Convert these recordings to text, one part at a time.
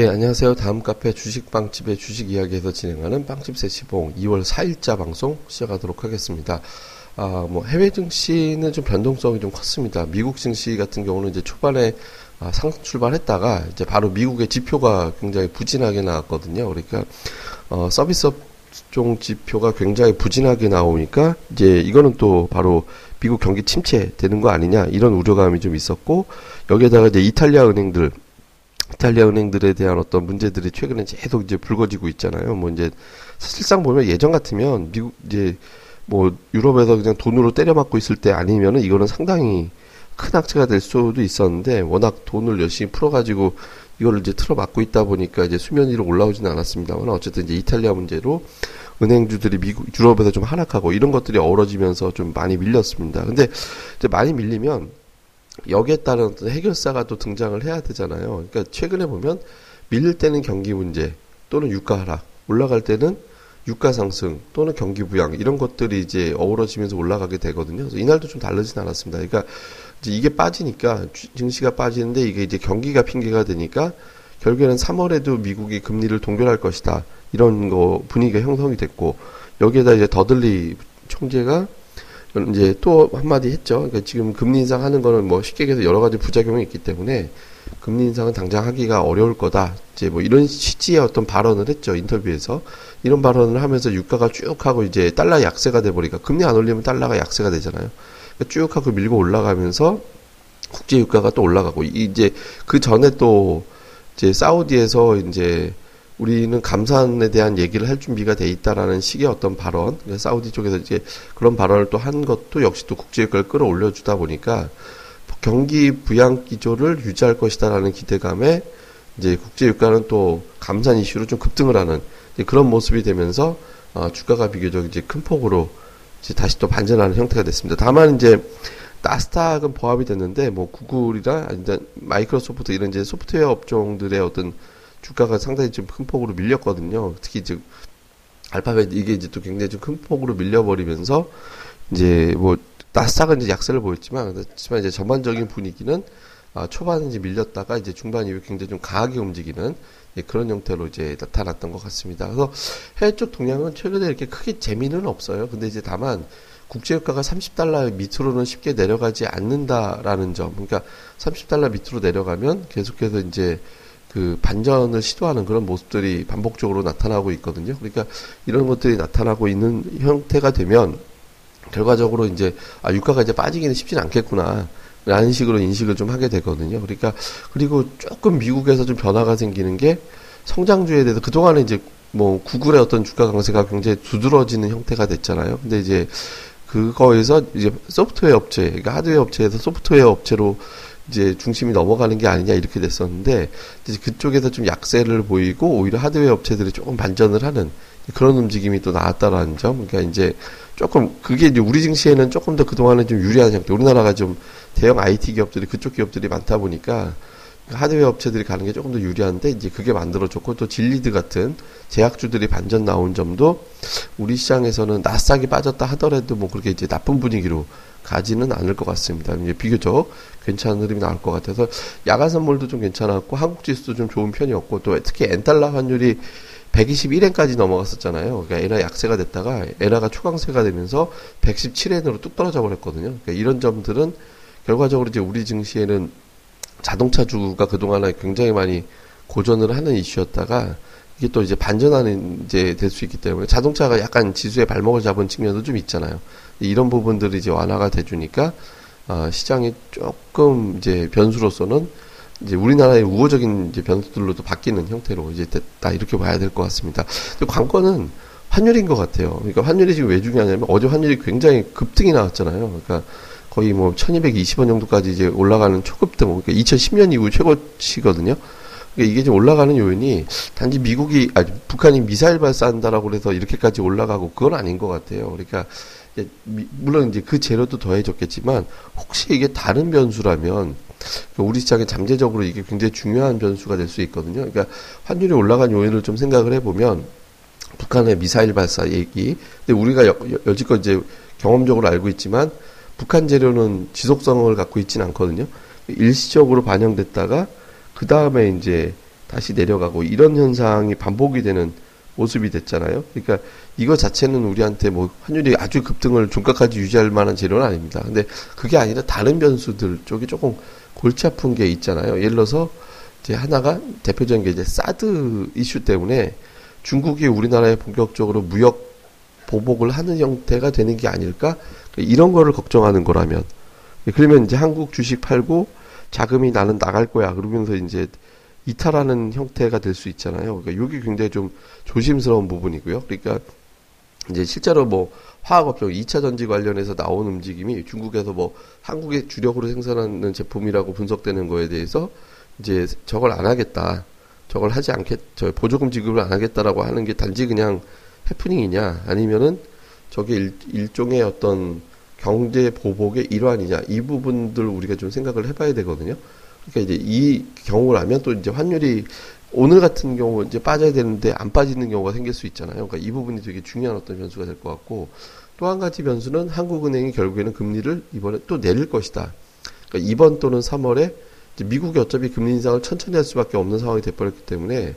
예, 안녕하세요. 다음 카페 주식빵집의 주식 이야기에서 진행하는 빵집 세시봉 2월 4일자 방송 시작하도록 하겠습니다. 아, 뭐 해외 증시는 좀 변동성이 좀 컸습니다. 미국 증시 같은 경우는 이제 초반에 아, 상승 출발했다가 이제 바로 미국의 지표가 굉장히 부진하게 나왔거든요. 그러니까 어, 서비스 업 종 지표가 굉장히 부진하게 나오니까 이제 이거는 또 바로 미국 경기 침체되는 거 아니냐 이런 우려감이 좀 있었고 여기에다가 이제 이탈리아 은행들 이탈리아 은행들에 대한 어떤 문제들이 최근에 계속 이제 불거지고 있잖아요. 뭐 이제 사실상 보면 예전 같으면 미국 이제 뭐 유럽에서 그냥 돈으로 때려 맞고 있을 때 아니면은 이거는 상당히 큰 악재가 될 수도 있었는데 워낙 돈을 열심히 풀어가지고 이거를 이제 틀어 막고 있다 보니까 이제 수면 위로 올라오지는 않았습니다만 어쨌든 이제 이탈리아 문제로 은행주들이 미국 유럽에서 좀 하락하고 이런 것들이 어우러지면서 좀 많이 밀렸습니다. 근데 이제 많이 밀리면 여기에 따른 어떤 해결사가 또 등장을 해야 되잖아요. 그러니까 최근에 보면 밀릴 때는 경기 문제 또는 유가 하락, 올라갈 때는 유가 상승 또는 경기 부양 이런 것들이 이제 어우러지면서 올라가게 되거든요. 그래서 이날도 좀 다르진 않았습니다. 그러니까 이제 이게 빠지니까 증시가 빠지는데 이게 이제 경기가 핑계가 되니까 결국에는 3월에도 미국이 금리를 동결할 것이다. 이런 거 분위기가 형성이 됐고 여기에다 이제 더들리 총재가 이제 또 한마디 했죠. 그러니까 지금 금리 인상 하는 거는 뭐 쉽게 얘기해서 여러 가지 부작용이 있기 때문에 금리 인상은 당장 하기가 어려울 거다. 이제 뭐 이런 취지의 어떤 발언을 했죠. 인터뷰에서. 이런 발언을 하면서 유가가 쭉 하고 이제 달러 약세가 돼 버리니까 금리 안 올리면 달러가 약세가 되잖아요. 그러니까 쭉 하고 밀고 올라가면서 국제 유가가 또 올라가고 이제 그 전에 또 이제 사우디에서 이제 우리는 감산에 대한 얘기를 할 준비가 돼 있다라는 식의 어떤 발언, 사우디 쪽에서 이제 그런 발언을 또 한 것도 역시 또 국제유가를 끌어올려 주다 보니까 경기 부양 기조를 유지할 것이다라는 기대감에 이제 국제유가는 또 감산 이슈로 좀 급등을 하는 그런 모습이 되면서 어, 주가가 비교적 이제 큰 폭으로 이제 다시 또 반전하는 형태가 됐습니다. 다만 이제 나스닥은 보합이 됐는데 뭐 구글이나 아니면 마이크로소프트 이런 이제 소프트웨어 업종들의 어떤 주가가 상당히 좀 큰 폭으로 밀렸거든요. 특히 이제 알파벳 이게 이제 또 굉장히 좀 큰 폭으로 밀려버리면서 이제 뭐 나스닥은 이제 약세를 보였지만 그렇지만 이제 전반적인 분위기는 아, 초반에 이제 밀렸다가 이제 중반 이후에 굉장히 좀 강하게 움직이는 예, 그런 형태로 이제 나타났던 것 같습니다. 그래서 해외 쪽 동향은 최근에 이렇게 크게 재미는 없어요. 근데 이제 다만 국제유가가 30달러 밑으로는 쉽게 내려가지 않는다라는 점. 그러니까 30달러 밑으로 내려가면 계속해서 이제 그 반전을 시도하는 그런 모습들이 반복적으로 나타나고 있거든요. 그러니까 이런 것들이 나타나고 있는 형태가 되면 결과적으로 이제 아 유가가 이제 빠지기는 쉽진 않겠구나. 라는 식으로 인식을 좀 하게 되거든요. 그러니까 그리고 조금 미국에서 좀 변화가 생기는 게 성장주에 대해서 그동안에 이제 뭐 구글의 어떤 주가 강세가 굉장히 두드러지는 형태가 됐잖아요. 근데 이제 그거에서 이제 소프트웨어 업체, 그러니까 하드웨어 업체에서 소프트웨어 업체로 이제 중심이 넘어가는 게 아니냐 이렇게 됐었는데 이제 그쪽에서 좀 약세를 보이고 오히려 하드웨어 업체들이 조금 반전을 하는 그런 움직임이 또 나왔다라는 점. 그러니까 이제 조금 그게 이제 우리 증시에는 조금 더 그동안은 좀 유리한 형태. 우리나라가 좀 대형 IT 기업들이 그쪽 기업들이 많다 보니까 하드웨어 업체들이 가는 게 조금 더 유리한데 이제 그게 만들어졌고 또 진리드 같은 제약주들이 반전 나온 점도 우리 시장에서는 낯싸게 빠졌다 하더라도 뭐 그렇게 이제 나쁜 분위기로 가지는 않을 것 같습니다. 이제 비교적 괜찮은 흐름이 나올 것 같아서 야간 선물도 좀 괜찮았고 한국 지수도 좀 좋은 편이었고 또 특히 엔달러 환율이 121엔까지 넘어갔었잖아요. 그러니까 엔화 약세가 됐다가 엔화가 초강세가 되면서 117엔으로 뚝 떨어져 버렸거든요. 그러니까 이런 점들은 결과적으로 이제 우리 증시에는 자동차주가 그동안에 굉장히 많이 고전을 하는 이슈였다가 이게 또 이제 반전하는 이제 될 수 있기 때문에 자동차가 약간 지수에 발목을 잡은 측면도 좀 있잖아요. 이런 부분들이 이제 완화가 돼주니까 어, 시장이 조금 이제 변수로서는 이제 우리나라의 우호적인 이제 변수들로도 바뀌는 형태로 이제 됐다 이렇게 봐야 될 것 같습니다. 관건은 환율인 것 같아요. 그러니까 환율이 지금 왜 중요하냐면 어제 환율이 굉장히 급등이 나왔잖아요. 그러니까 거의 뭐 1220원 정도까지 이제 올라가는 초급등, 그러니까 2010년 이후 최고치거든요. 그러니까 이게 좀 올라가는 요인이 단지 미국이, 아니, 북한이 미사일 발사한다라고 해서 이렇게까지 올라가고 그건 아닌 것 같아요. 그러니까 물론 이제 그 재료도 더해졌겠지만 혹시 이게 다른 변수라면 우리 시장에 잠재적으로 이게 굉장히 중요한 변수가 될 수 있거든요. 그러니까 환율이 올라간 요인을 좀 생각을 해보면 북한의 미사일 발사 얘기. 근데 우리가 여, 여지껏 이제 경험적으로 알고 있지만 북한 재료는 지속성을 갖고 있지는 않거든요. 일시적으로 반영됐다가 그 다음에 이제 다시 내려가고 이런 현상이 반복이 되는 모습이 됐잖아요. 그러니까 이거 자체는 우리한테 뭐 환율이 아주 급등을 중까지 유지할 만한 재료는 아닙니다. 근데 그게 아니라 다른 변수들 쪽이 조금 골치 아픈 게 있잖아요. 예를 들어서 이제 하나가 대표적인 게 이제 사드 이슈 때문에 중국이 우리나라에 본격적으로 무역 보복을 하는 형태가 되는 게 아닐까? 이런 거를 걱정하는 거라면 그러면 이제 한국 주식 팔고 자금이 나는 나갈 거야. 그러면서 이제 이탈하는 형태가 될 수 있잖아요. 그러니까 이게 굉장히 좀 조심스러운 부분이고요. 그러니까 이제 실제로 뭐 화학업종 2차 전지 관련해서 나온 움직임이 중국에서 뭐 한국의 주력으로 생산하는 제품이라고 분석되는 거에 대해서 이제 저걸 안 하겠다. 저걸 하지 않겠, 저 보조금 지급을 안 하겠다라고 하는 게 단지 그냥 해프닝이냐 아니면은 저게 일, 일종의 어떤 경제 보복의 일환이냐 이 부분들 우리가 좀 생각을 해봐야 되거든요. 그러니까 이제 이 경우라면 또 이제 환율이 오늘 같은 경우 이제 빠져야 되는데 안 빠지는 경우가 생길 수 있잖아요. 그러니까 이 부분이 되게 중요한 어떤 변수가 될 것 같고 또 한 가지 변수는 한국은행이 결국에는 금리를 이번에 또 내릴 것이다. 그러니까 이번 또는 3월에 미국이 어차피 금리 인상을 천천히 할 수밖에 없는 상황이 돼버렸기 때문에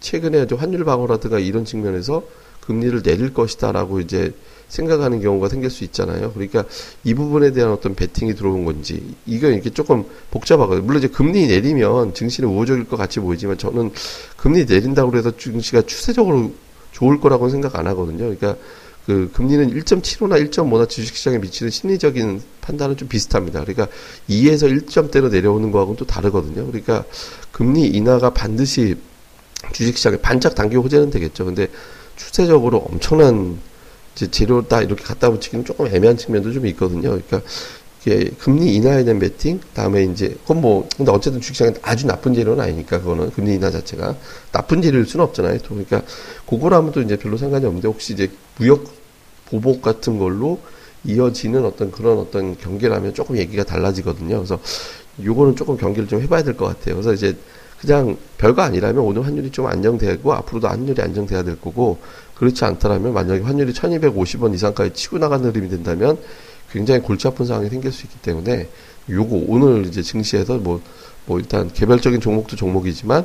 최근에 환율 방어라든가 이런 측면에서 금리를 내릴 것이다라고 이제 생각하는 경우가 생길 수 있잖아요. 그러니까 이 부분에 대한 어떤 베팅이 들어온 건지 이거 이렇게 조금 복잡하거든요. 물론 이제 금리 내리면 증시는 우호적일 것 같이 보이지만 저는 금리 내린다고 해서 증시가 추세적으로 좋을 거라고 생각 안 하거든요. 그러니까 그 금리는 1.75나 1.5나 주식시장에 미치는 심리적인 판단은 좀 비슷합니다. 그러니까 2에서 1점대로 내려오는 거하고는 또 다르거든요. 그러니까 금리 인하가 반드시 주식시장에 반짝 당기고 호재는 되겠죠. 근데 추세적으로 엄청난 이제 재료 다 이렇게 갖다 붙이기는 조금 애매한 측면도 좀 있거든요. 그러니까 이게 금리 인하에 대한 베팅, 다음에 이제 그건 뭐 근데 어쨌든 주식시장에 아주 나쁜 재료는 아니니까 그거는 금리 인하 자체가 나쁜 재료일 수는 없잖아요. 또 그러니까 그거라면 또 이제 별로 상관이 없는데 혹시 이제 무역 보복 같은 걸로 이어지는 어떤 그런 어떤 경계라면 조금 얘기가 달라지거든요. 그래서 요거는 조금 경계를 좀 해봐야 될 것 같아요. 그래서 이제 그냥 별거 아니라면 오늘 환율이 좀 안정되고 앞으로도 환율이 안정돼야 될 거고 그렇지 않다라면 만약에 환율이 1250원 이상까지 치고 나가는 흐름이 된다면 굉장히 골치 아픈 상황이 생길 수 있기 때문에 요거 오늘 이제 증시에서 뭐, 뭐 일단 개별적인 종목도 종목이지만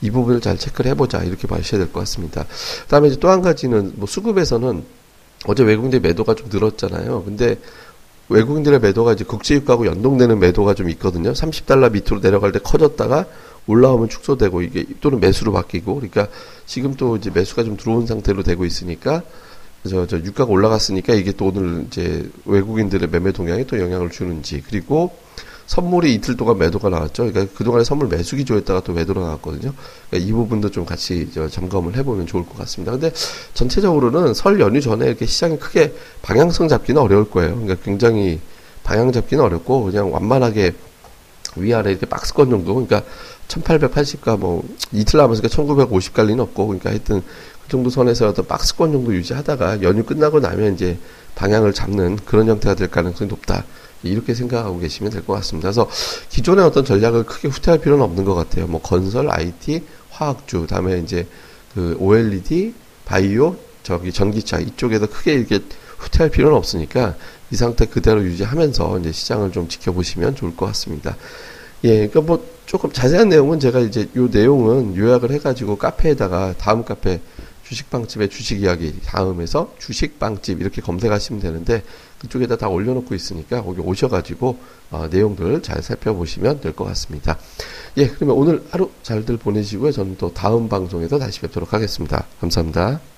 이 부분을 잘 체크를 해보자 이렇게 봐주셔야 될 것 같습니다. 그 다음에 이제 또 한 가지는 뭐 수급에서는 어제 외국인들 매도가 좀 늘었잖아요. 근데 외국인들의 매도가 이제 국제유가하고 연동되는 매도가 좀 있거든요. 30달러 밑으로 내려갈 때 커졌다가 올라오면 축소되고 이게 또는 매수로 바뀌고 그러니까 지금 또 이제 매수가 좀 들어온 상태로 되고 있으니까 저, 저 유가가 올라갔으니까 이게 또 오늘 이제 외국인들의 매매 동향에 또 영향을 주는지 그리고 선물이 이틀 동안 매도가 나왔죠. 그러니까 그동안에 선물 매수 기조했다가 또 매도로 나왔거든요. 그러니까 이 부분도 좀 같이 저 점검을 해보면 좋을 것 같습니다. 근데 전체적으로는 설 연휴 전에 이렇게 시장이 크게 방향성 잡기는 어려울 거예요. 그러니까 굉장히 방향 잡기는 어렵고 그냥 완만하게 위아래 이렇게 박스권 정도. 그러니까 1880가 뭐 이틀 남았으니까 1950 갈 리는 없고 그러니까 하여튼 그 정도 선에서 어떤 박스권 정도 유지하다가 연휴 끝나고 나면 이제 방향을 잡는 그런 형태가 될 가능성이 높다. 이렇게 생각하고 계시면 될 것 같습니다. 그래서 기존의 어떤 전략을 크게 후퇴할 필요는 없는 것 같아요. 뭐 건설, IT, 화학주, 다음에 이제 그 OLED, 바이오, 저기 전기차 이쪽에서 크게 이렇게 후퇴할 필요는 없으니까 이 상태 그대로 유지하면서 이제 시장을 좀 지켜보시면 좋을 것 같습니다. 예, 그러니까 뭐 조금 자세한 내용은 제가 이제 요 내용은 요약을 해가지고 카페에다가 다음 카페 주식빵집의 주식 이야기 다음에서 주식빵집 이렇게 검색하시면 되는데 그쪽에다 다 올려놓고 있으니까 거기 오셔가지고 어, 내용들 잘 살펴보시면 될 것 같습니다. 예, 그러면 오늘 하루 잘들 보내시고요. 저는 또 다음 방송에서 다시 뵙도록 하겠습니다. 감사합니다.